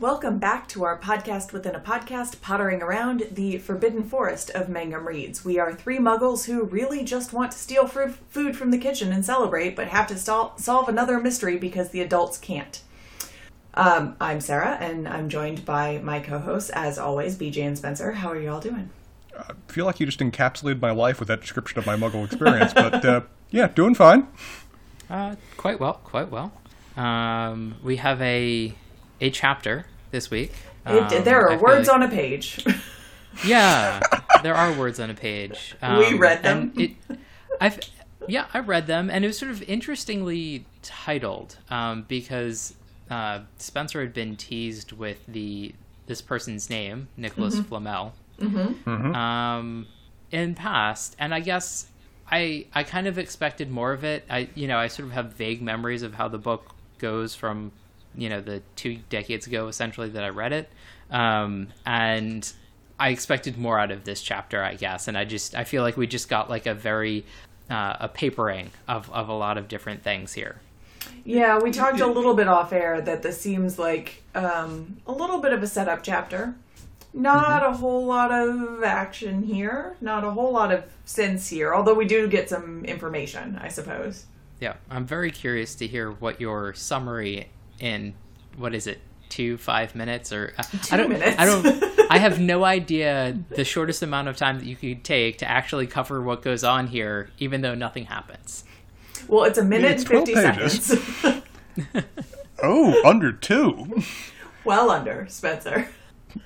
Welcome back to our podcast within a podcast, pottering around the forbidden forest of Mangum Reads. We are three muggles who really just want to steal food from the kitchen and celebrate, but have to sol- solve another mystery because the adults can't. Um, I'm Sarah, and I'm joined by my co hosts, as always, BJ and Spencer. How are you all doing? I feel like you just encapsulated my life with that description of my muggle experience, but uh, yeah, doing fine. Uh, quite well, quite well. Um, we have a a chapter this week. It, Um, there are words like- on a page. Yeah, there are words on a page. We read them. It, I've, yeah, I read them, and it was sort of interestingly titled um, because uh, Spencer had been teased with the this person's name, Nicholas Mm-hmm. Flamel, um, in past, and I guess I I kind of expected more of it. I you know I sort of have vague memories of how the book goes from you know the two decades ago essentially that I read it, um, and I expected more out of this chapter, I guess, and I just I feel like we just got like a very uh, a papering of of a lot of different things here. Yeah, we talked a little bit off air that this seems like um, a little bit of a setup chapter. Not a whole lot of action here, not a whole lot of sense here, although we do get some information, I suppose. Yeah, I'm very curious to hear what your summary in what is it two five minutes or uh, Two I don't minutes. I don't I have no idea the shortest amount of time that you could take to actually cover what goes on here, even though nothing happens. Well, it's a minute It's and 50 pages. seconds. Oh, under two. well under, Spencer.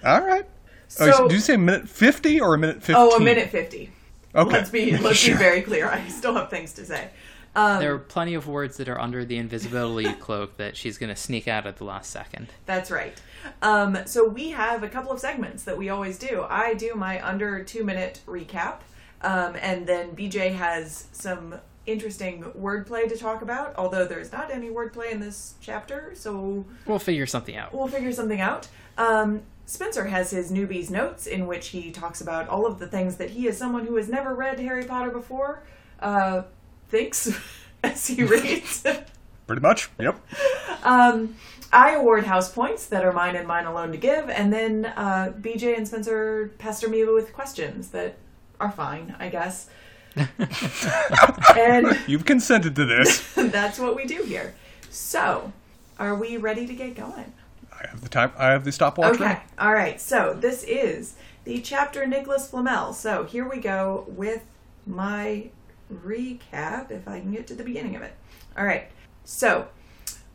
All right. So, oh, did you say a minute 50 or a minute 15? oh, a minute 50. Okay. Let's be let's Sure. be very clear. I still have things to say. Um, There are plenty of words that are under the invisibility cloak that she's going to sneak out at the last second. That's right. Um, so we have a couple of segments that we always do. I do my under two minute recap, um, and then BJ has some interesting wordplay to talk about. Although there's not any wordplay in this chapter, so We'll figure something out. we'll figure something out. Um, Spencer has his newbies notes in which he talks about all of the things that he, as someone who has never read Harry Potter before, uh, thinks as he reads. Pretty much. Yep. Um, I award house points that are mine and mine alone to give, and then uh, BJ and Spencer pester me with questions that are fine, I guess. And You've consented to this. that's what we do here. So, are we ready to get going? I have the time. I have the stopwatch. Okay. ready. All right. So this is the chapter Nicholas Flamel. So here we go with my recap, if I can get to the beginning of it. All right. So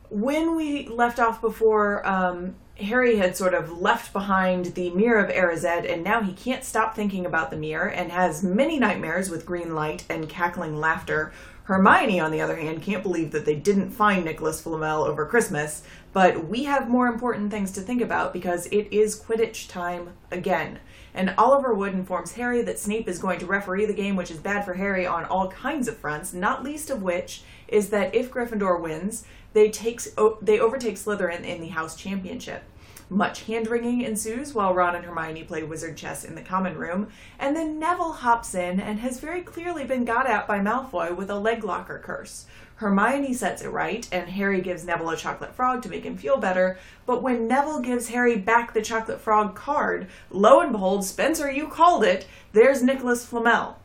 when we left off before, um, Harry had sort of left behind the mirror of Erised, and now he can't stop thinking about the mirror and has many nightmares with green light and cackling laughter. Hermione, on the other hand, can't believe that they didn't find Nicholas Flamel over Christmas, but we have more important things to think about because it is Quidditch time again. And Oliver Wood informs Harry that Snape is going to referee the game, which is bad for Harry on all kinds of fronts, not least of which is that if Gryffindor wins, they takes they overtake Slytherin in the House Championship. Much hand wringing ensues while Ron and Hermione play wizard chess in the common room, and then Neville hops in and has very clearly been got at by Malfoy with a leg locker curse. Hermione sets it right, and Harry gives Neville a chocolate frog to make him feel better. But when Neville gives Harry back the chocolate frog card, lo and behold, Spencer, you called it, there's Nicholas Flamel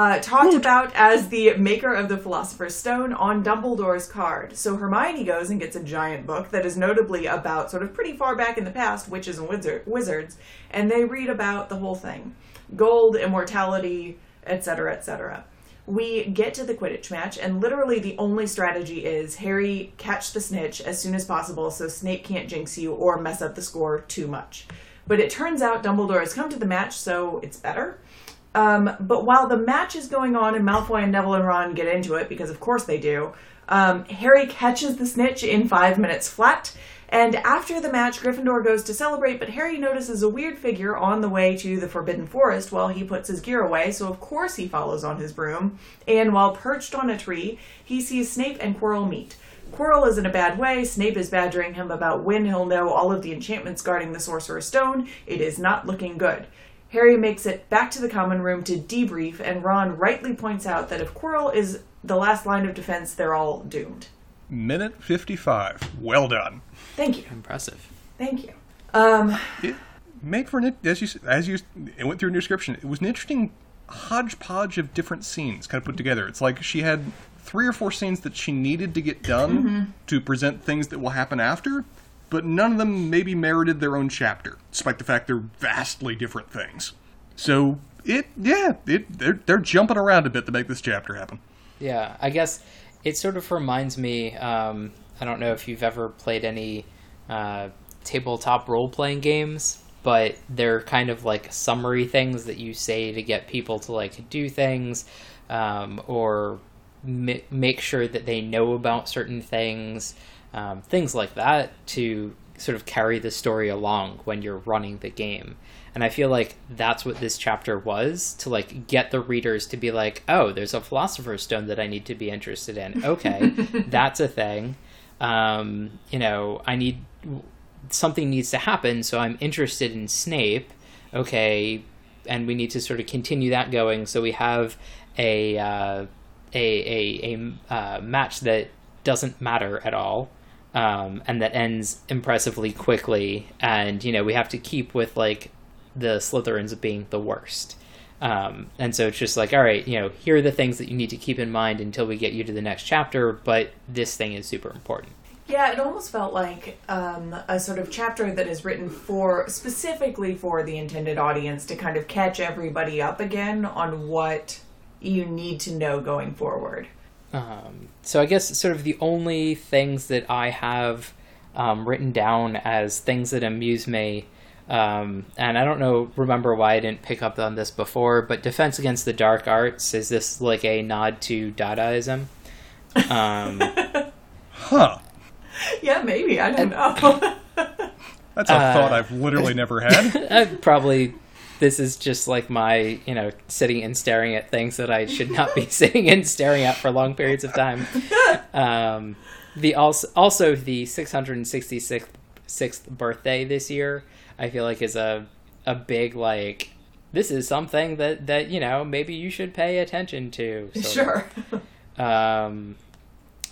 uh, talked about as the maker of the Philosopher's Stone on Dumbledore's card. So Hermione goes and gets a giant book that is notably about sort of pretty far back in the past witches and wizard- wizards, and they read about the whole thing gold, immortality, etc., etc. We get to the Quidditch match, and literally the only strategy is Harry catch the snitch as soon as possible so Snape can't jinx you or mess up the score too much. But it turns out Dumbledore has come to the match, so it's better. Um, but while the match is going on and Malfoy and Neville and Ron get into it, because of course they do, um, Harry catches the snitch in five minutes flat. And after the match, Gryffindor goes to celebrate, but Harry notices a weird figure on the way to the Forbidden Forest while he puts his gear away, so of course he follows on his broom. And while perched on a tree, he sees Snape and Quirrell meet. Quirrell is in a bad way. Snape is badgering him about when he'll know all of the enchantments guarding the Sorcerer's Stone. It is not looking good. Harry makes it back to the common room to debrief, and Ron rightly points out that if Quirrell is the last line of defense, they're all doomed. Minute 55. Well done. Thank you. Impressive. Thank you. Um, It made for an as you as you it went through in your description. It was an interesting hodgepodge of different scenes kind of put together. It's like she had three or four scenes that she needed to get done to present things that will happen after, but none of them maybe merited their own chapter, despite the fact they're vastly different things. So it yeah it they're they're jumping around a bit to make this chapter happen. Yeah, I guess it sort of reminds me. Um, I don't know if you've ever played any uh, tabletop role playing games, but they're kind of like summary things that you say to get people to like do things um, or ma- make sure that they know about certain things, um, things like that to sort of carry the story along when you're running the game. And I feel like that's what this chapter was to like get the readers to be like, oh, there's a philosopher's stone that I need to be interested in. Okay, that's a thing. Um, you know, I need something needs to happen, so I'm interested in Snape. Okay, and we need to sort of continue that going. So we have a uh, a a, a uh, match that doesn't matter at all, um, and that ends impressively quickly. And you know we have to keep with like the Slytherins being the worst. Um, and so it's just like, all right, you know, here are the things that you need to keep in mind until we get you to the next chapter, but this thing is super important. Yeah, it almost felt like um, a sort of chapter that is written for specifically for the intended audience to kind of catch everybody up again on what you need to know going forward. Um, so I guess sort of the only things that I have um, written down as things that amuse me, um, and I don't know, remember why I didn't pick up on this before, but Defense Against the Dark Arts is this like a nod to Dadaism? Um, Huh. Yeah, maybe. I don't know. That's a thought I've literally never had. I probably this is just like my you know sitting and staring at things that I should not be sitting and staring at for long periods of time. Um, the also also the 666th sixth birthday this year I feel like is a a big like this is something that that you know maybe you should pay attention to. sure. Um,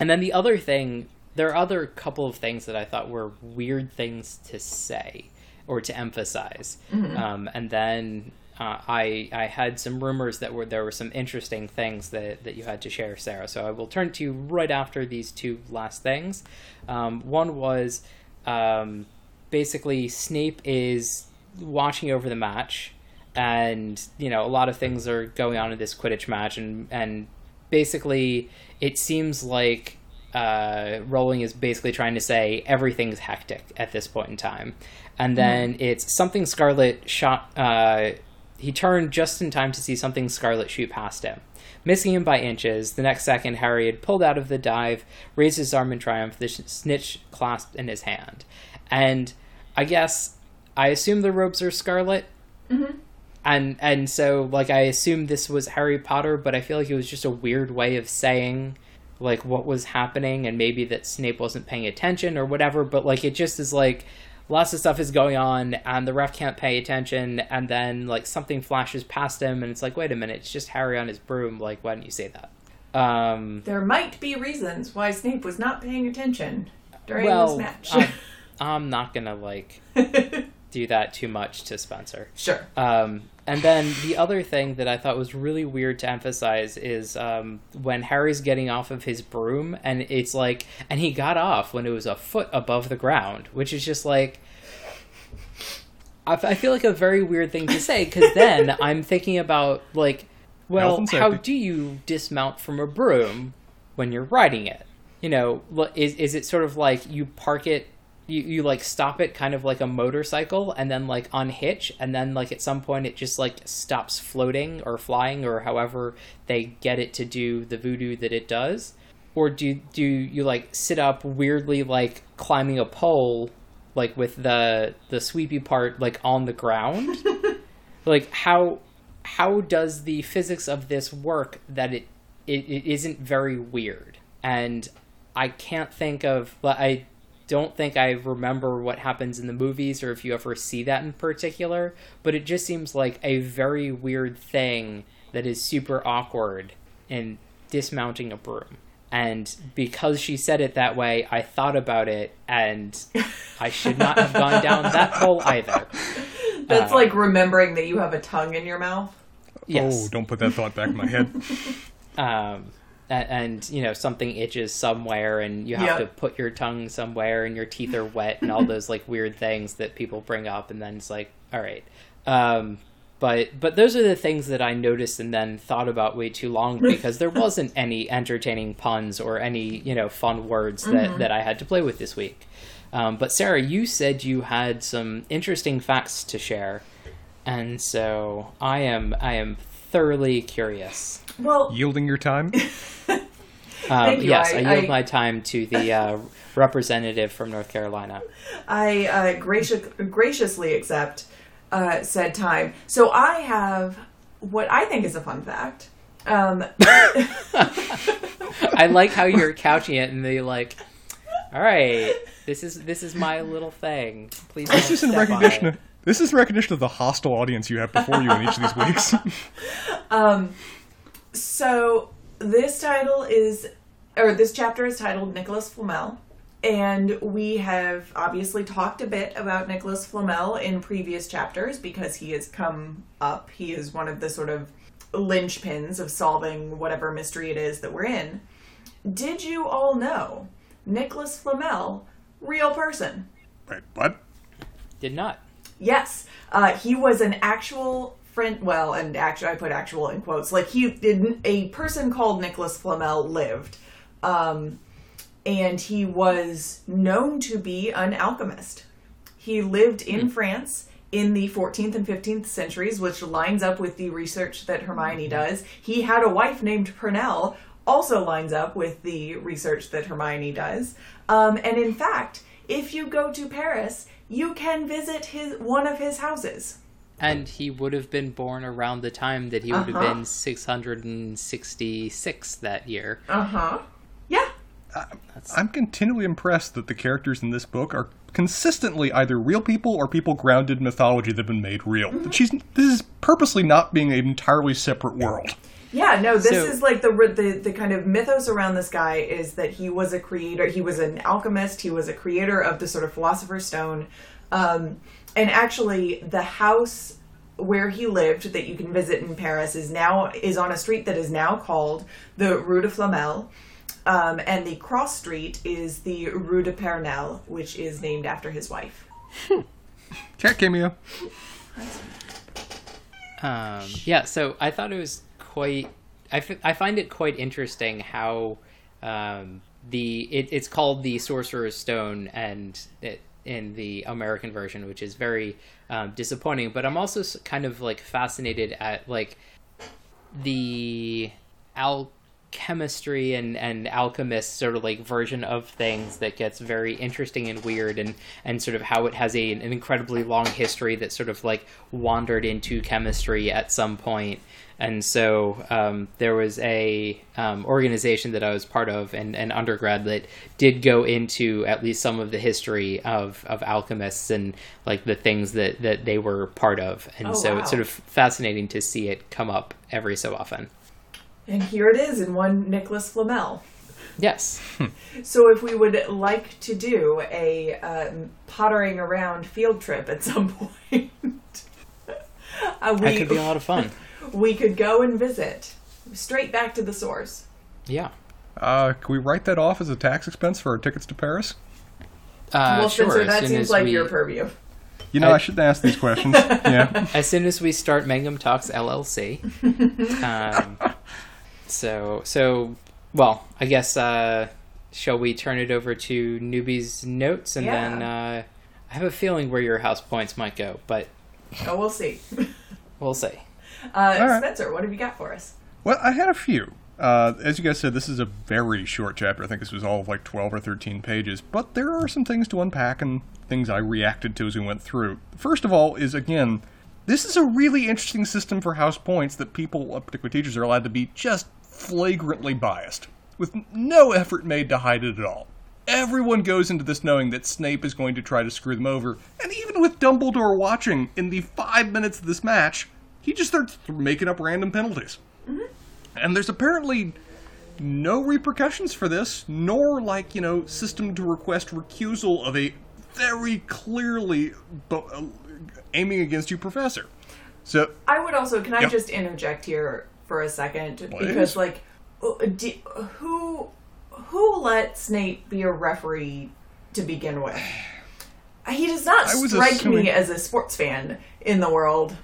and then the other thing, there are other couple of things that I thought were weird things to say or to emphasize. Um, and then uh, I I had some rumors that were there were some interesting things that, that you had to share, Sarah. So I will turn to you right after these two last things. Um, one was um, basically Snape is watching over the match, and you know a lot of things are going on in this Quidditch match, and and basically it seems like uh, Rowling is basically trying to say everything's hectic at this point in time, and then it's something Scarlet shot. Uh, he turned just in time to see something Scarlet shoot past him, missing him by inches. The next second, Harry had pulled out of the dive, raised his arm in triumph, the snitch clasped in his hand, and I guess I assume the robes are scarlet and and so like I assume this was Harry Potter, but I feel like it was just a weird way of saying like what was happening, and maybe that Snape wasn't paying attention or whatever. But like it just is like lots of stuff is going on, and the ref can't pay attention, and then like something flashes past him, and it's like wait a minute, it's just Harry on his broom. Like why didn't you say that? Um, there might be reasons why Snape was not paying attention during well, this match. I'm, I'm not gonna like do that too much to Spencer. sure. Um, and then the other thing that I thought was really weird to emphasize is um, when Harry's getting off of his broom, and it's like, and he got off when it was a foot above the ground, which is just like, I, I feel like a very weird thing to say because then I'm thinking about like, well, how do you dismount from a broom when you're riding it? You know, is is it sort of like you park it you, you like stop it kind of like a motorcycle and then like unhitch and then like at some point it just like stops floating or flying or however they get it to do the voodoo that it does. Or do do you like sit up weirdly like climbing a pole like with the the sweepy part like on the ground? Like how how does the physics of this work that it it, it isn't very weird? And i can't think of i don't think I remember what happens in the movies or if you ever see that in particular, but it just seems like a very weird thing that is super awkward in dismounting a broom. And because she said it that way, I thought about it, and I should not have gone down that hole either. That's Uh, like remembering that you have a tongue in your mouth. Yes. Oh, don't put that thought back in my head. um, a- and, you know something itches somewhere and you have Yeah. to put your tongue somewhere and your teeth are wet and all those like weird things that people bring up and then it's like all right. Um, but but those are the things that i noticed and then thought about way too long because there wasn't any entertaining puns or any you know fun words that, that i had to play with this week. Um, but sarah you said you had some interesting facts to share and so i am i am thoroughly curious Well, Yielding your time. um, you. Yes, I, I- yield I- my time to the uh, representative from North Carolina. I uh, gracious, graciously accept uh, said time. So I have what I think is a fun fact. Um, I like how you're couching it and they like, all right, this is this is my little thing. Please. This is in recognition. Of, this is recognition of the hostile audience you have before you in each of these weeks. so this title is, or this chapter is titled Nicholas Flamel. And we have obviously talked a bit about Nicholas Flamel in previous chapters because he has come up. He is one of the sort of linchpins of solving whatever mystery it is that we're in. Did you all know Nicholas Flamel, real person? Wait, what? Did not. Yes, uh, he was an actual friend. Well, and actually, I put actual in quotes. Like he did. A person called Nicholas Flamel lived, um, and he was known to be an alchemist. He lived in France in the 14th and 15th centuries, which lines up with the research that Hermione does. He had a wife named Purnell, also lines up with the research that Hermione does. Um, and in fact, if you go to Paris, you can visit his one of his houses. And he would have been born around the time that he would have Uh-huh. been 666 that year. Uh huh. Yeah. I'm continually impressed that the characters in this book are consistently either real people or people grounded in mythology that have been made real. That She's this is purposely not being an entirely separate world. Yeah, no, this So- is like the, the the kind of mythos around this guy is that he was a creator. He was an alchemist. He was a creator of the sort of philosopher's stone, um, and actually, the house where he lived that you can visit in Paris is now is on a street that is now called the Rue de Flamel. Um, and the cross street is the Rue de Pernelle, which is named after his wife. Cat cameo. Um, yeah, so I thought it was quite. I, f- I find it quite interesting how um, the it, it's called the Sorcerer's Stone and it, in the American version, which is very um, disappointing. But I'm also kind of like fascinated at like the alchemistry and and alchemist sort of like version of things that gets very interesting and weird and and sort of how it has a, an incredibly long history that sort of like wandered into chemistry at some point and so um, there was a um, organization that I was part of and an undergrad that did go into at least some of the history of, of alchemists and like the things that, that they were part of. And Oh, so wow. it's sort of fascinating to see it come up every so often. And here it is in one Nicholas Flamel. Yes. So, if we would like to do a um, pottering around field trip at some point, uh, That we could be a lot of fun. we could go and visit straight back to the source. Yeah. Uh, can we write that off as a tax expense for our tickets to Paris? Uh, well, sure. Spencer, that seems like we, your purview. You know, I- I, shouldn't ask these questions. yeah. as soon as we start Mangum Talks LLC. um, so so well, I guess uh, shall we turn it over to newbies notes and Yeah. then uh, I have a feeling where your house points might go, but Oh, we'll see. we'll see. Uh, right. Spencer, what have you got for us? Well, I had a few. Uh, as you guys said, this is a very short chapter. I think this was all of like 12 or 13 pages. But there are some things to unpack and things I reacted to as we went through. First of all, is again, this is a really interesting system for house points that people, uh, particularly teachers, are allowed to be just flagrantly biased, with no effort made to hide it at all. Everyone goes into this knowing that Snape is going to try to screw them over. And even with Dumbledore watching in the five minutes of this match, he just starts making up random penalties. And there's apparently no repercussions for this, nor like you know system to request recusal of a very clearly bo- uh, aiming against you professor. So I would also. Can I Yeah. just interject here for a second Please. because, like, uh, d- who who let Snape be a referee to begin with? He does not strike assuming- me as a sports fan in the world,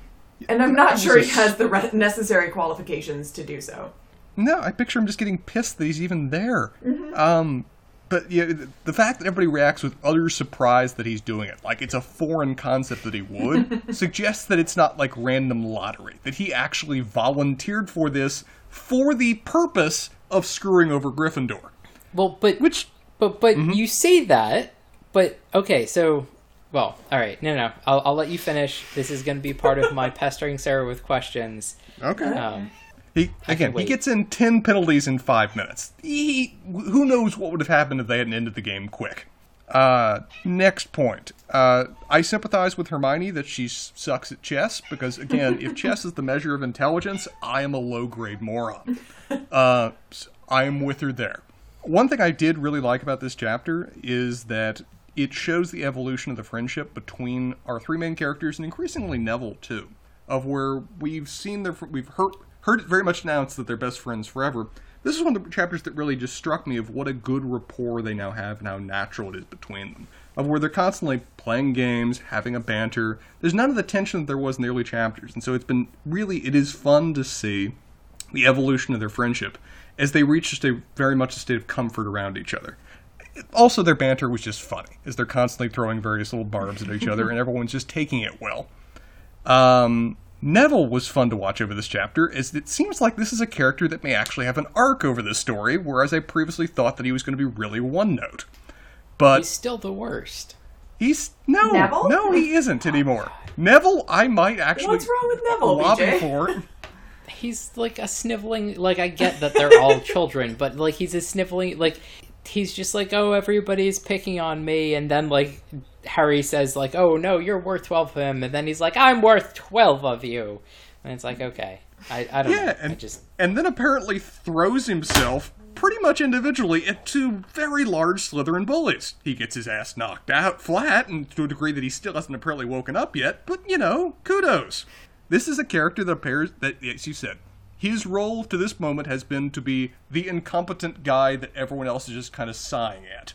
and I'm not sure he ass- has the re- necessary qualifications to do so. no, I picture him just getting pissed that he's even there. Um, but yeah, the- the fact that everybody reacts with utter surprise that he's doing it, like it's a foreign concept that he would, suggests that it's not like random lottery. That he actually volunteered for this for the purpose of screwing over Gryffindor. Well, but Which but but Mm-hmm. you say that, but okay, so well, all right, no, no, I'll I'll let you finish. This is going to be part of my pestering Sarah with questions. okay. Um, He again, he gets in ten penalties in five minutes. He, who knows what would have happened if they hadn't ended the game quick. Uh, next point. Uh, I sympathize with Hermione that she sucks at chess because again, if chess is the measure of intelligence, I am a low grade moron. Uh, s- I am with her there. One thing I did really like about this chapter is that it shows the evolution of the friendship between our three main characters and increasingly Neville too, of where we've seen their we've heard heard it very much announced that they're best friends forever. This is one of the chapters that really just struck me of what a good rapport they now have and how natural it is between them. Of where they're constantly playing games, having a banter. There's none of the tension that there was in the early chapters, and so it's been really it is fun to see the evolution of their friendship as they reach just a very much a state of comfort around each other. Also, their banter was just funny, as they're constantly throwing various little barbs at each other, and everyone's just taking it well. Um, Neville was fun to watch over this chapter, as it seems like this is a character that may actually have an arc over this story, whereas I previously thought that he was going to be really one note. But he's still the worst. he's no, Neville? no, he isn't oh, anymore. Neville, I might actually What's wrong with Neville, lobby BJ? for. He's like a sniveling. Like I get that they're all children, but like he's a sniveling. Like he's just like, oh, everybody's picking on me, and then like Harry says like, oh no, you're worth twelve of him, and then he's like, I'm worth twelve of you, and it's like, okay, I I don't Yeah, know, and I just and then apparently throws himself pretty much individually at two very large Slytherin bullies. He gets his ass knocked out flat, and to a degree that he still hasn't apparently woken up yet. But you know, kudos. This is a character that appears that, as you said, his role to this moment has been to be the incompetent guy that everyone else is just kind of sighing at.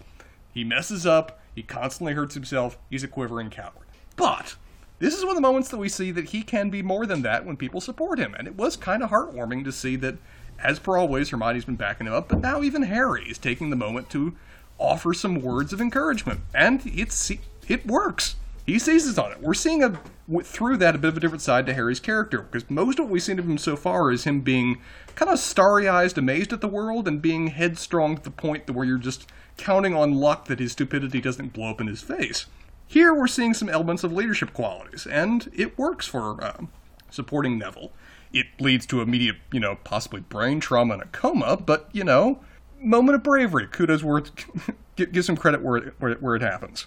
He messes up. He constantly hurts himself. He's a quivering coward. But this is one of the moments that we see that he can be more than that when people support him. And it was kind of heartwarming to see that, as per always, Hermione's been backing him up, but now even Harry is taking the moment to offer some words of encouragement. And it's it works. He seizes on it. We're seeing a through that a bit of a different side to Harry's character because most of what we've seen of him so far is him being kind of starry-eyed, amazed at the world, and being headstrong to the point where you're just counting on luck that his stupidity doesn't blow up in his face. Here we're seeing some elements of leadership qualities, and it works for uh, supporting Neville. It leads to immediate, you know, possibly brain trauma and a coma, but you know, moment of bravery. Kudos worth. give, some credit where where it, where it happens.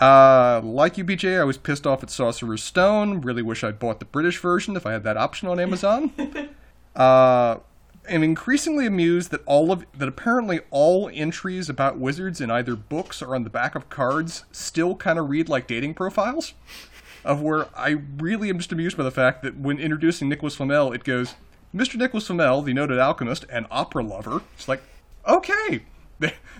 Uh, like you, BJ, I was pissed off at Sorcerer's Stone. Really wish I'd bought the British version if I had that option on Amazon. uh, am increasingly amused that all of that apparently all entries about wizards in either books or on the back of cards still kind of read like dating profiles. Of where I really am just amused by the fact that when introducing Nicholas Flamel, it goes, Mr. Nicholas Flamel, the noted alchemist and opera lover. It's like, okay,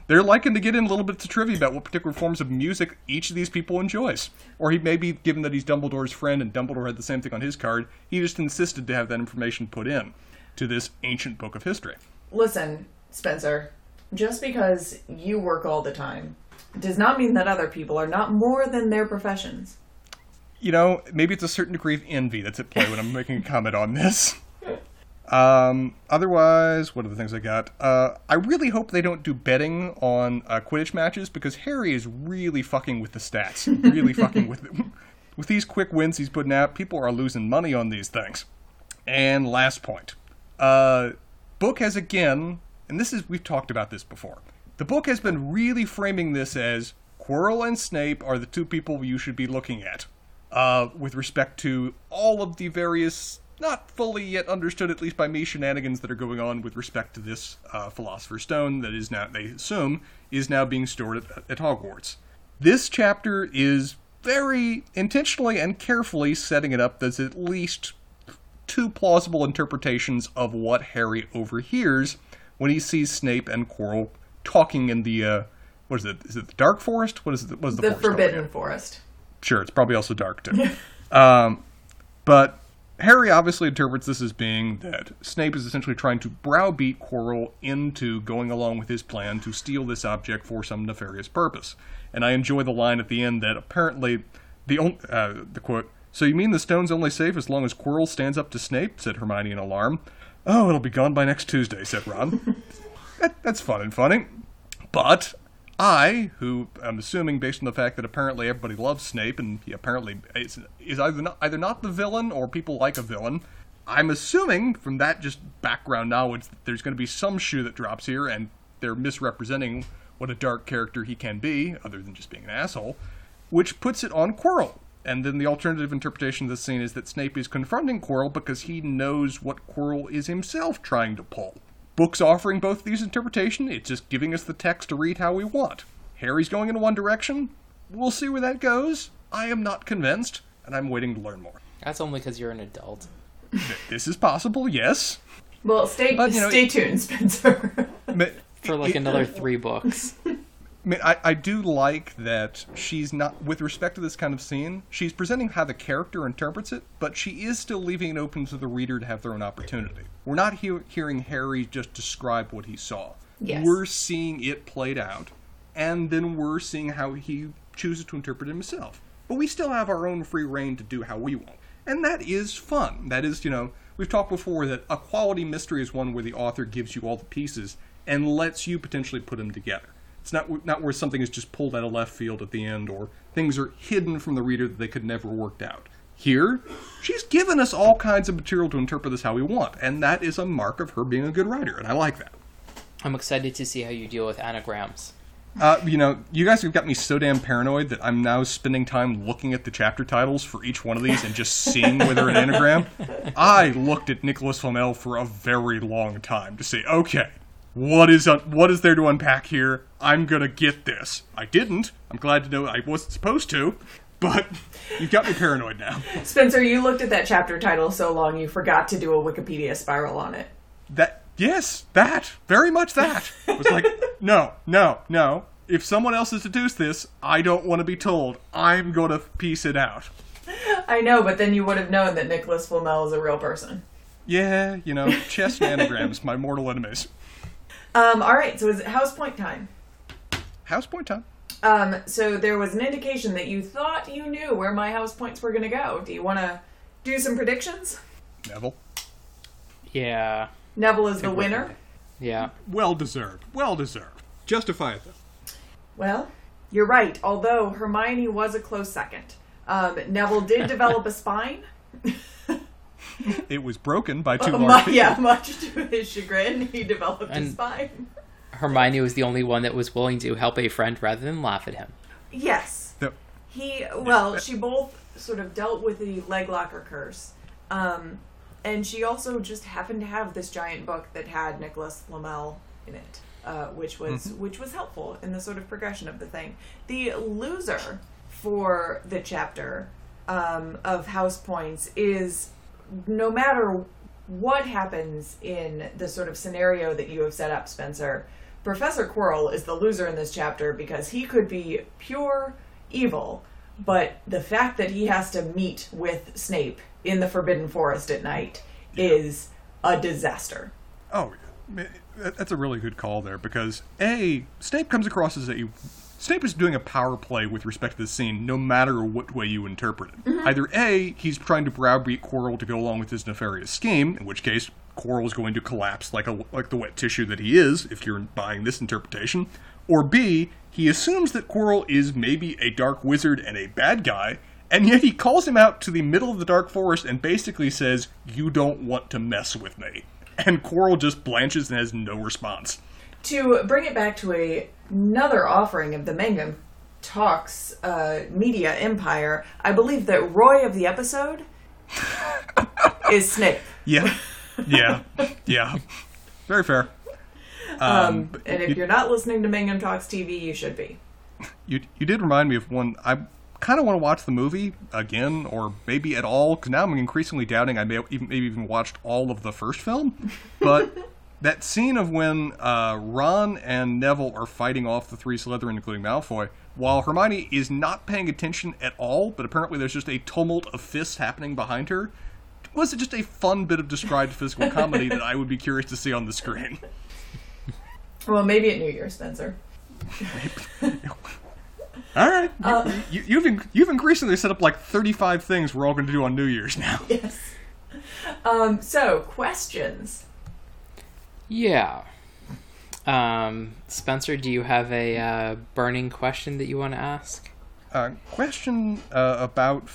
they're liking to get in a little bit to trivia about what particular forms of music each of these people enjoys. Or he may be, given that he's Dumbledore's friend and Dumbledore had the same thing on his card, he just insisted to have that information put in to this ancient book of history. Listen, Spencer, just because you work all the time does not mean that other people are not more than their professions. You know, maybe it's a certain degree of envy that's at play when I'm making a comment on this. Um, otherwise, what are the things I got? Uh, I really hope they don't do betting on uh, Quidditch matches because Harry is really fucking with the stats. Really fucking with with these quick wins he's putting out. People are losing money on these things. And last point, uh, book has again, and this is we've talked about this before. the book has been really framing this as Quirrell and Snape are the two people you should be looking at, uh, with respect to all of the various, not fully yet understood, at least by me, shenanigans that are going on with respect to this uh, Philosopher's Stone that is now, they assume, is now being stored at, at Hogwarts. This chapter is very intentionally and carefully setting it up as at least two plausible interpretations of what Harry overhears when he sees Snape and Quirrell talking in the uh, what is it? Is it the Dark Forest? What is it? What is the, The forest Forbidden? Forest. Sure, it's probably also dark too. um, but Harry obviously interprets this as being that Snape is essentially trying to browbeat Quirrell into going along with his plan to steal this object for some nefarious purpose. And I enjoy the line at the end that apparently the on- uh, the quote. So you mean the stone's only safe as long as Quirrell stands up to Snape? said Hermione in alarm. Oh, it'll be gone by next Tuesday, said Ron. that, that's fun and funny. But I, who I'm assuming based on the fact that apparently everybody loves Snape and he apparently is, is either not either not the villain or people like a villain, I'm assuming from that just background knowledge that there's going to be some shoe that drops here and they're misrepresenting what a dark character he can be, other than just being an asshole, which puts it on Quirrell. And then the alternative interpretation of the scene is that Snape is confronting Quirrell because he knows what Quirrell is himself trying to pull. Book's offering both these interpretation, it's just giving us the text to read how we want. Harry's going in one direction. We'll see where that goes. I am not convinced, and I'm waiting to learn more. That's only because you're an adult. This is possible, yes. Well, stay But, you know, stay tuned, Spencer. Ma- For like it- another three books. I mean, I, I do like that she's not, with respect to this kind of scene, she's presenting how the character interprets it, but she is still leaving it open to the reader to have their own opportunity. We're not he- hearing Harry just describe what he saw. Yes. We're seeing it played out, and then we're seeing how he chooses to interpret it himself. But we still have our own free reign to do how we want. And that is fun. That is, you know, we've talked before that a quality mystery is one where the author gives you all the pieces and lets you potentially put them together. It's not not where something is just pulled out of left field at the end, or things are hidden from the reader that they could never worked out. Here, she's given us all kinds of material to interpret this how we want, and that is a mark of her being a good writer, and I like that. I'm excited to see how you deal with anagrams. Uh, you know, you guys have got me so damn paranoid that I'm now spending time looking at the chapter titles for each one of these and just seeing whether an anagram. I looked at Nicholas Flamel for a very long time to say, okay, what is uh, what is there to unpack here? I'm gonna get this. I didn't. I'm glad to know I wasn't supposed to, but you've got me paranoid now. Spencer, you looked at that chapter title so long you forgot to do a Wikipedia spiral on it. That yes, that very much that It was like no, no, no. If someone else has deduced this, I don't want to be told. I'm gonna piece it out. I know, but then you would have known that Nicholas Flamel is a real person. Yeah, you know, chess anagrams, my mortal enemies. Um, all right, so is it house point time? House point time. Um, so there was an indication that you thought you knew where my house points were going to go. Do you want to do some predictions? Neville. Yeah. Neville is the winner. Yeah. Well deserved. Well deserved. Justify it though. Well, you're right. Although Hermione was a close second. Um, Neville did develop a spine. It was broken by two Uh, large mu- people. yeah, much to his chagrin, he developed a spine. Hermione was the only one that was willing to help a friend rather than laugh at him. Yes, The- he. Well, she both sort of dealt with the leg locker curse, um, and she also just happened to have this giant book that had Nicholas Flamel in it, uh, which was which was helpful in the sort of progression of the thing. The loser for the chapter um, of house points is no matter what happens in the sort of scenario that you have set up, Spencer, Professor Quirrell is the loser in this chapter because he could be pure evil, but the fact that he has to meet with Snape in the Forbidden Forest at night is a disaster. Oh, that's a really good call there because a Snape comes across as a Snape is doing a power play with respect to the scene, no matter what way you interpret it. Mm-hmm. Either a he's trying to browbeat Quirrell to go along with his nefarious scheme, in which case Quirrell is going to collapse like a like the wet tissue that he is, if you're buying this interpretation. Or b he assumes that Quirrell is maybe a dark wizard and a bad guy, and yet he calls him out to the middle of the dark forest and basically says, "You don't want to mess with me." And Quirrell just blanches and has no response. to bring it back to a, another offering of the Mangum Talks uh, media empire, I believe that Roy of the episode is Snape. Yeah, yeah, yeah. Very fair. Um, but and if you- you're not listening to Mangum Talks TV, you should be. You you did remind me of one. I kind of want to watch the movie again, or maybe at all, because now I'm increasingly doubting I may even maybe even watched all of the first film. But that scene of when uh, Ron and Neville are fighting off the three Slytherin, including Malfoy, while Hermione is not paying attention at all, but apparently there's just a tumult of fists happening behind her. Was it just a fun bit of described physical comedy that I would be curious to see on the screen? Well, maybe at New Year, Spencer. All right, you, you, you've in, you've increasingly set up like 35 things we're all going to do on New Year's now. Yes. Um, so, questions. Yeah. Um, Spencer, do you have a uh, burning question that you want to ask? Uh, question uh, about: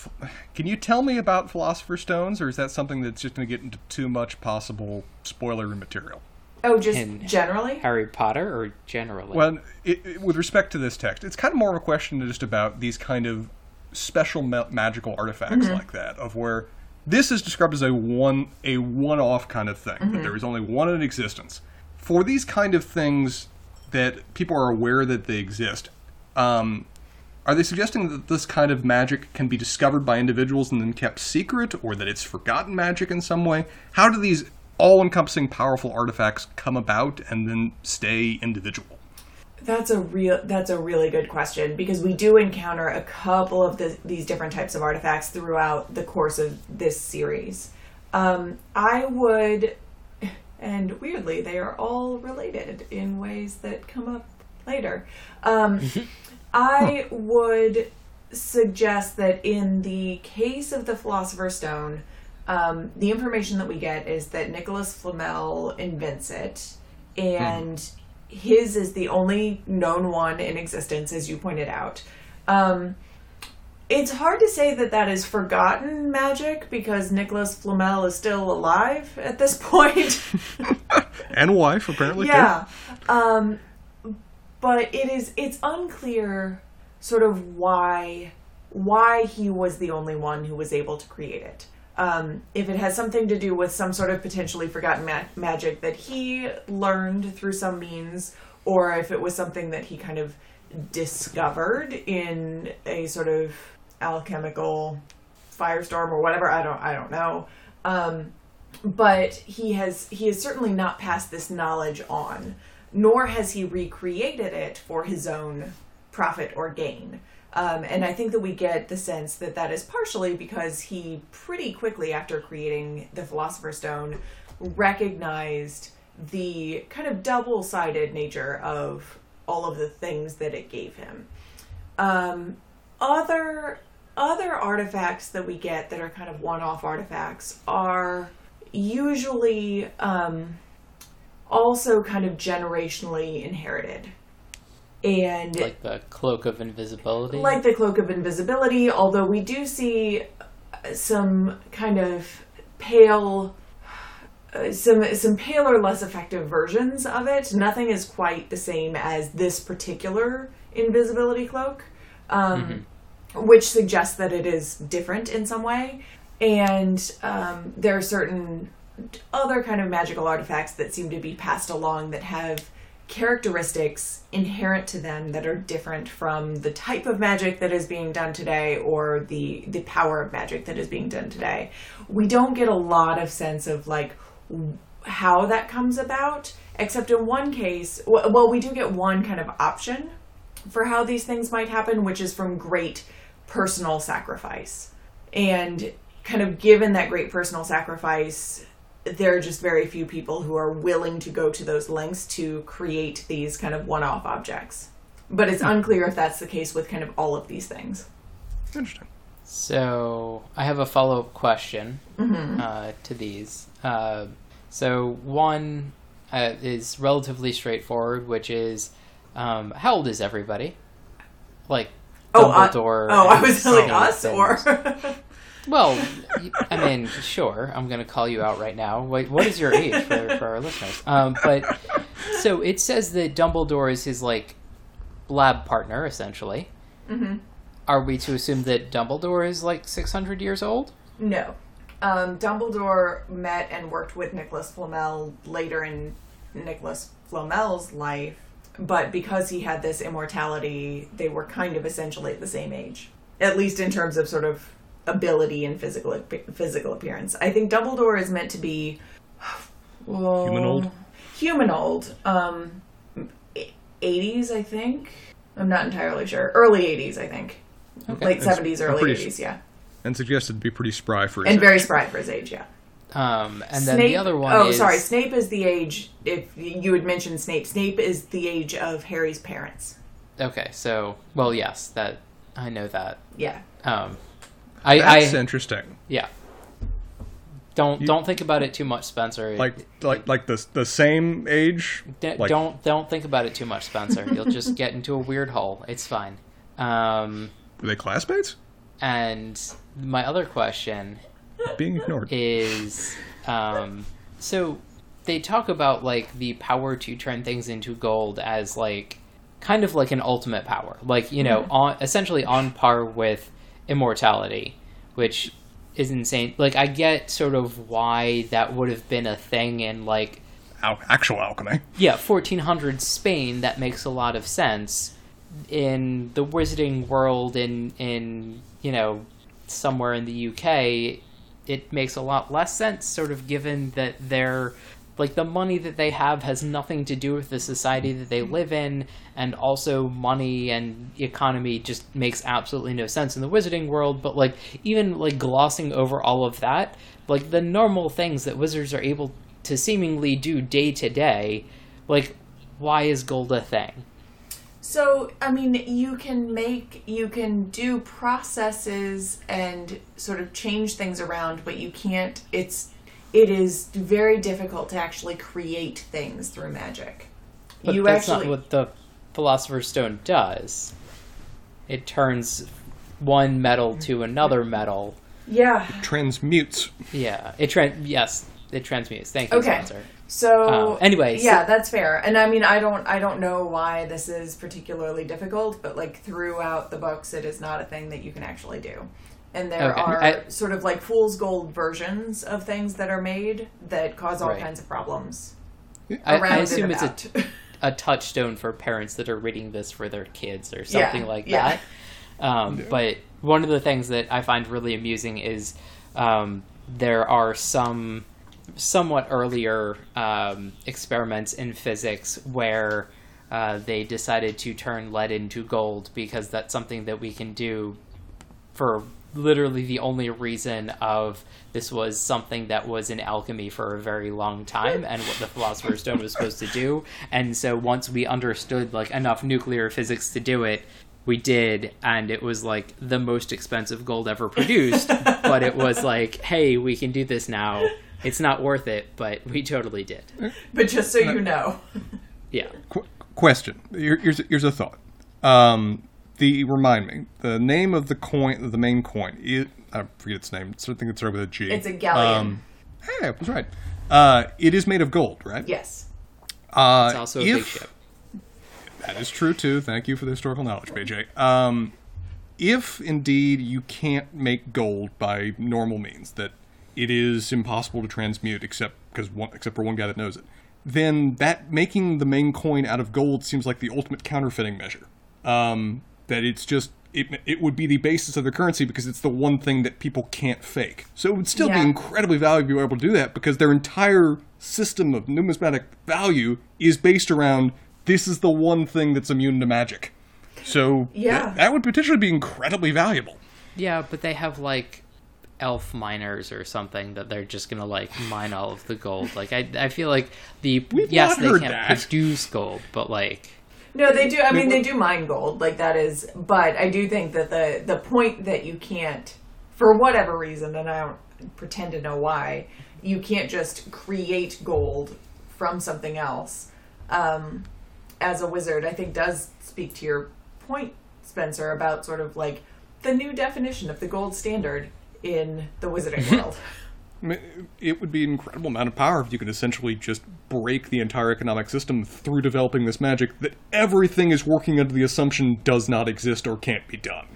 Can you tell me about Philosopher's Stones, or is that something that's just going to get into too much possible spoiler material? Oh, just In- generally? Harry Potter or generally? Well, it, it- with respect to this text, it's kind of more of a question just about these kind of special ma- magical artifacts like that, of where this is described as a one a one-off kind of thing. That there is only one in existence. For these kind of things that people are aware that they exist, um, are they suggesting that this kind of magic can be discovered by individuals and then kept secret, or that it's forgotten magic in some way? How do these all-encompassing, powerful artifacts come about and then stay individual? That's a real. That's a really good question because we do encounter a couple of the, these different types of artifacts throughout the course of this series. Um, I would, and weirdly, they are all related in ways that come up later. Um, I would suggest that in the case of the Philosopher's Stone, um, the information that we get is that Nicholas Flamel invents it, and his is the only known one in existence, as you pointed out. Um, it's hard to say that that is forgotten magic because Nicholas Flamel is still alive at this point. And wife, apparently. yeah. Um, but it is it's unclear sort of why why he was the only one who was able to create it. Um, if it has something to do with some sort of potentially forgotten ma- magic that he learned through some means, or if it was something that he kind of discovered in a sort of alchemical firestorm or whatever, I don't I don't know. Um, but he has he has certainly not passed this knowledge on nor has he recreated it for his own profit or gain. Um, and i think that we get the sense that that is partially because he pretty quickly after creating the philosopher's stone recognized the kind of double-sided nature of all of the things that it gave him. Um, other other artifacts that we get that are kind of one-off artifacts are usually um, also kind of generationally inherited. And like the cloak of invisibility. like the cloak of invisibility although we do see uh, some kind of pale uh, some some paler less effective versions of it. Nothing is quite the same as this particular invisibility cloak um, which suggests that it is different in some way. And um, there are certain other kind of magical artifacts that seem to be passed along that have characteristics inherent to them that are different from the type of magic that is being done today or the the power of magic that is being done today. We don't get a lot of sense of like how that comes about, except in one case. Well, we do get one kind of option for how these things might happen, which is from great personal sacrifice. And kind of given that great personal sacrifice, there are just very few people who are willing to go to those lengths to create these kind of one off objects. But it's unclear if that's the case with kind of all of these things. Interesting. So I have a follow up question uh, to these. Uh, so one uh, is relatively straightforward, which is um, how old is everybody? Like Oh, I- Dumbledore. oh, I was like us and- or Well, I mean, sure. I'm going to call you out right now. Wait, what is your age for, for our listeners? Um, but so it says that Dumbledore is his like lab partner, essentially. Mm-hmm. Are we to assume that Dumbledore is like six hundred years old? No. Um, Dumbledore met and worked with Nicholas Flamel later in Nicholas Flamel's life, but because he had this immortality, they were kind of essentially at the same age, at least in terms of sort of ability and physical physical appearance. I think Dumbledore is meant to be well, Human old? Human old. Um, 80s, I think. I'm not entirely sure. Early 80s, I think. Okay. Late That's- 70s, early pretty 80s, yeah. and suggested to be pretty spry for his And age. very spry for his age, yeah. Um, and then Snape, the other one Oh, is sorry. Snape is the age. If you had mentioned Snape, Snape is the age of Harry's parents. okay. So well, yes, that I know that. Yeah. Um, I, That's I interesting. yeah. Don't don't think about it too much, Spencer. Like like like the the same age. D- like- don't don't think about it too much, Spencer. You'll just get into a weird hole. It's fine. Um, Were they classmates? and my other question Being ignored. is um, so they talk about like the power to turn things into gold as like kind of like an ultimate power like you know on essentially on par with immortality which is insane like i get sort of why that would have been a thing in like Al- actual alchemy. yeah 1400 spain that makes a lot of sense in the wizarding world in in you know somewhere in the uk it makes a lot less sense sort of given that they're like the money that they have has nothing to do with the society that they live in and also money and economy just makes absolutely no sense in the wizarding world. But like even like glossing over all of that like the normal things that wizards are able to seemingly do day to day like why is gold a thing? So, I mean, you can make, you can do processes and sort of change things around, but you can't, it's, it is very difficult to actually create things through magic. but you that's actually, not what the philosopher's stone does it turns one metal to another metal yeah. It Transmutes. yeah it tran yes it transmutes thank you Okay. Spencer. So Uh, anyway, so- yeah, that's fair. And I mean, I don't, I don't know why this is particularly difficult, but like throughout the books, it is not a thing that you can actually do. And there Okay. are I- sort of like fool's gold versions of things that are made that cause all Right. kinds of problems I, I assume it's a, a touchstone for parents that are reading this for their kids or something like yeah. that. Um, But one of the things that I find really amusing is um, there are some somewhat earlier um, experiments in physics where uh, they decided to turn lead into gold because that's something that we can do for literally the only reason of this was something that was in alchemy for a very long time and what the philosopher's stone was supposed to do. And so once we understood like enough nuclear physics to do it we did. And it was like the most expensive gold ever produced. But it was like hey we can do this now. It's not worth it. But we totally did. But just so you know, yeah. Qu- question. Here- Here's here's a thought. Um, the remind me the name of the coin, the main coin. It, I forget its name. I think that starts with a G. it's a galleon. Um, hey, I was right. Uh, it is made of gold, right? yes. Uh, it's also a if, big ship That is true too. Thank you for the historical knowledge, BJ. Um, if indeed you can't make gold by normal means, that it is impossible to transmute except because one, except for one guy that knows it, then that making the main coin out of gold seems like the ultimate counterfeiting measure. Um, that it's just it, it would be the basis of the currency because it's the one thing that people can't fake. So it would still Yeah. be incredibly valuable to be able to do that because their entire system of numismatic value is based around this is the one thing that's immune to magic. So Yeah. that, that would potentially be incredibly valuable. Yeah, but they have like elf miners or something that they're just gonna like mine all of the gold. Like I, I feel like the We've yes they can't that. produce gold, but like No, they do. I mean, they do mine gold, like that is. But I do think that the the point that you can't, for whatever reason, and I don't pretend to know why, you can't just create gold from something else. Um, as a wizard, I think does speak to your point, Spencer, about sort of like the new definition of the gold standard in the wizarding world. It would be an incredible amount of power if you could essentially just break the entire economic system through developing this magic that everything is working under the assumption does not exist or can't be done.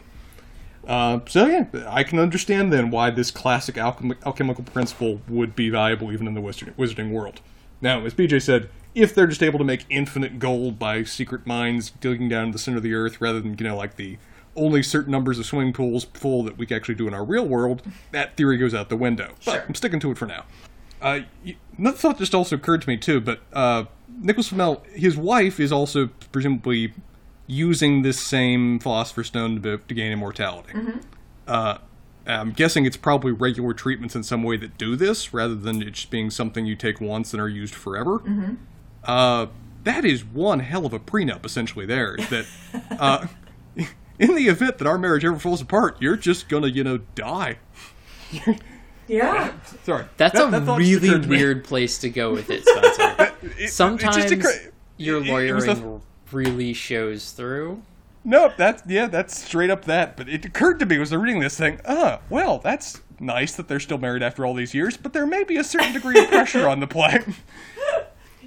Uh, so yeah, I can understand then why this classic alchem- alchemical principle would be valuable even in the wizard- wizarding world. Now, as BJ said, if they're just able to make infinite gold by secret mines digging down to the center of the earth rather than you know like the only certain numbers of swimming pools full that we can actually do in our real world, that theory goes out the window. But I'm sticking to it for now. Uh, another thought just also occurred to me too, but uh, Nicholas Flamel, his wife is also presumably using this same philosopher's stone to, to gain immortality. Uh, I'm guessing it's probably regular treatments in some way that do this, rather than it just being something you take once and are used forever. Uh, that is one hell of a prenup, essentially. There is that. In the event that our marriage ever falls apart, you're just gonna, you know, die. Yeah. Sorry, That's That- a that really occurred me. weird place to go with it, Spencer. It- it Sometimes just occur- your it- it lawyering a- really shows through. Nope, that's yeah, that's straight up that. But it occurred to me as I was reading this thing. Uh, well, that's nice that they're still married after all these years, but there may be a certain degree of pressure on the play.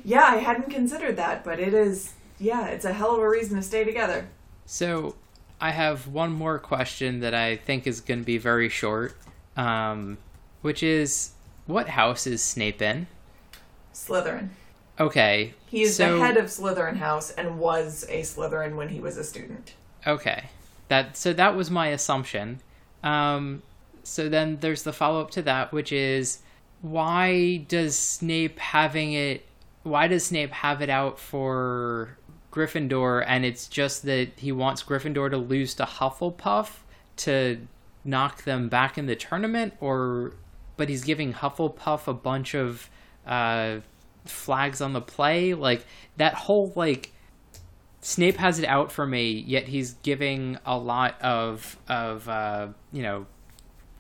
Yeah, I hadn't considered that, but it is, yeah, it's a hell of a reason to stay together. So, I have one more question that I think is going to be very short, um, which is, what house is Snape in? Slytherin. Okay, He is so, the head of Slytherin House and was a Slytherin when he was a student. Okay, that so that was my assumption. Um, so then there's the follow up to that, which is why does Snape having it? Why does Snape have it out for Gryffindor? And it's just that he wants Gryffindor to lose to Hufflepuff to knock them back in the tournament, or but he's giving Hufflepuff a bunch of uh, flags on the play, like that whole like Snape has it out for me, yet he's giving a lot of of uh, you know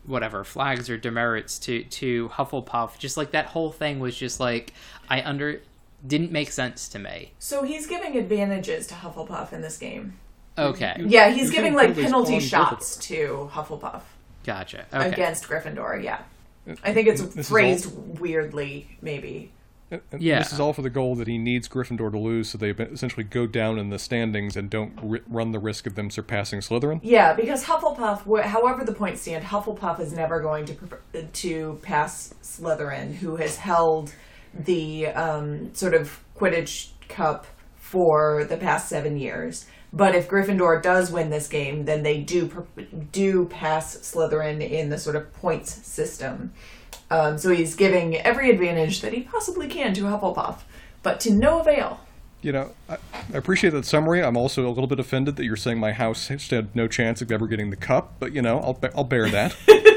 whatever flags or demerits to to Hufflepuff. Just like that whole thing was just like I under didn't make sense to me. So he's giving advantages to Hufflepuff in this game. Okay, Yeah, he's giving like penalty on shots to Hufflepuff gotcha. Okay, against Gryffindor. Yeah, uh, I think it's This is phrased weirdly, maybe. And Yeah. This is all for the goal that he needs Gryffindor to lose, so they essentially go down in the standings and don't ri run the risk of them surpassing Slytherin. Yeah, because Hufflepuff, however the points stand, Hufflepuff is never going to to pass Slytherin, who has held the um, sort of Quidditch Cup for the past seven years. But if Gryffindor does win this game, then they do do pass Slytherin in the sort of points system. Um, so he's giving every advantage that he possibly can to Hufflepuff, but to no avail. You know, I, I appreciate that summary. I'm also a little bit offended that you're saying my house had no chance of ever getting the cup, but you know, I'll I'll bear that.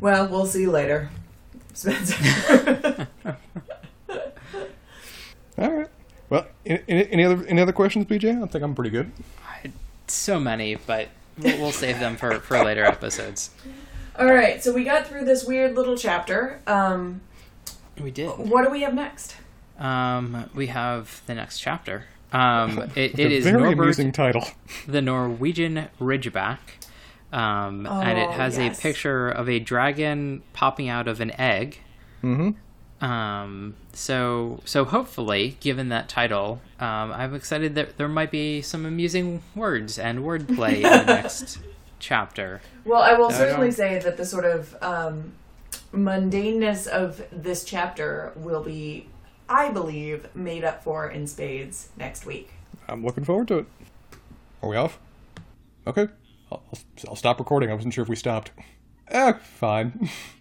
Well, we'll see you later, Spencer. all right. Well, any, any other any other questions, BJ? I think I'm pretty good. so many, but we'll, we'll save them for for later episodes. All right, so we got through this weird little chapter. Um, We did. what do we have next? Um, we have the next chapter. Um, it, A it is very Norbert amusing title. the Norwegian Ridgeback. Um, and it Oh, has yes. a picture of a dragon popping out of an egg. Mm-hmm. Um, so so hopefully, given that title, um, I'm excited that there might be some amusing words and wordplay in the next chapter. Well, I will No, certainly no. say that the sort of um, mundaneness of this chapter will be, I believe, made up for in spades next week. I'm looking forward to it. Are we off? Okay. I'll, I'll, stop recording. I wasn't sure if we stopped. Eh, fine.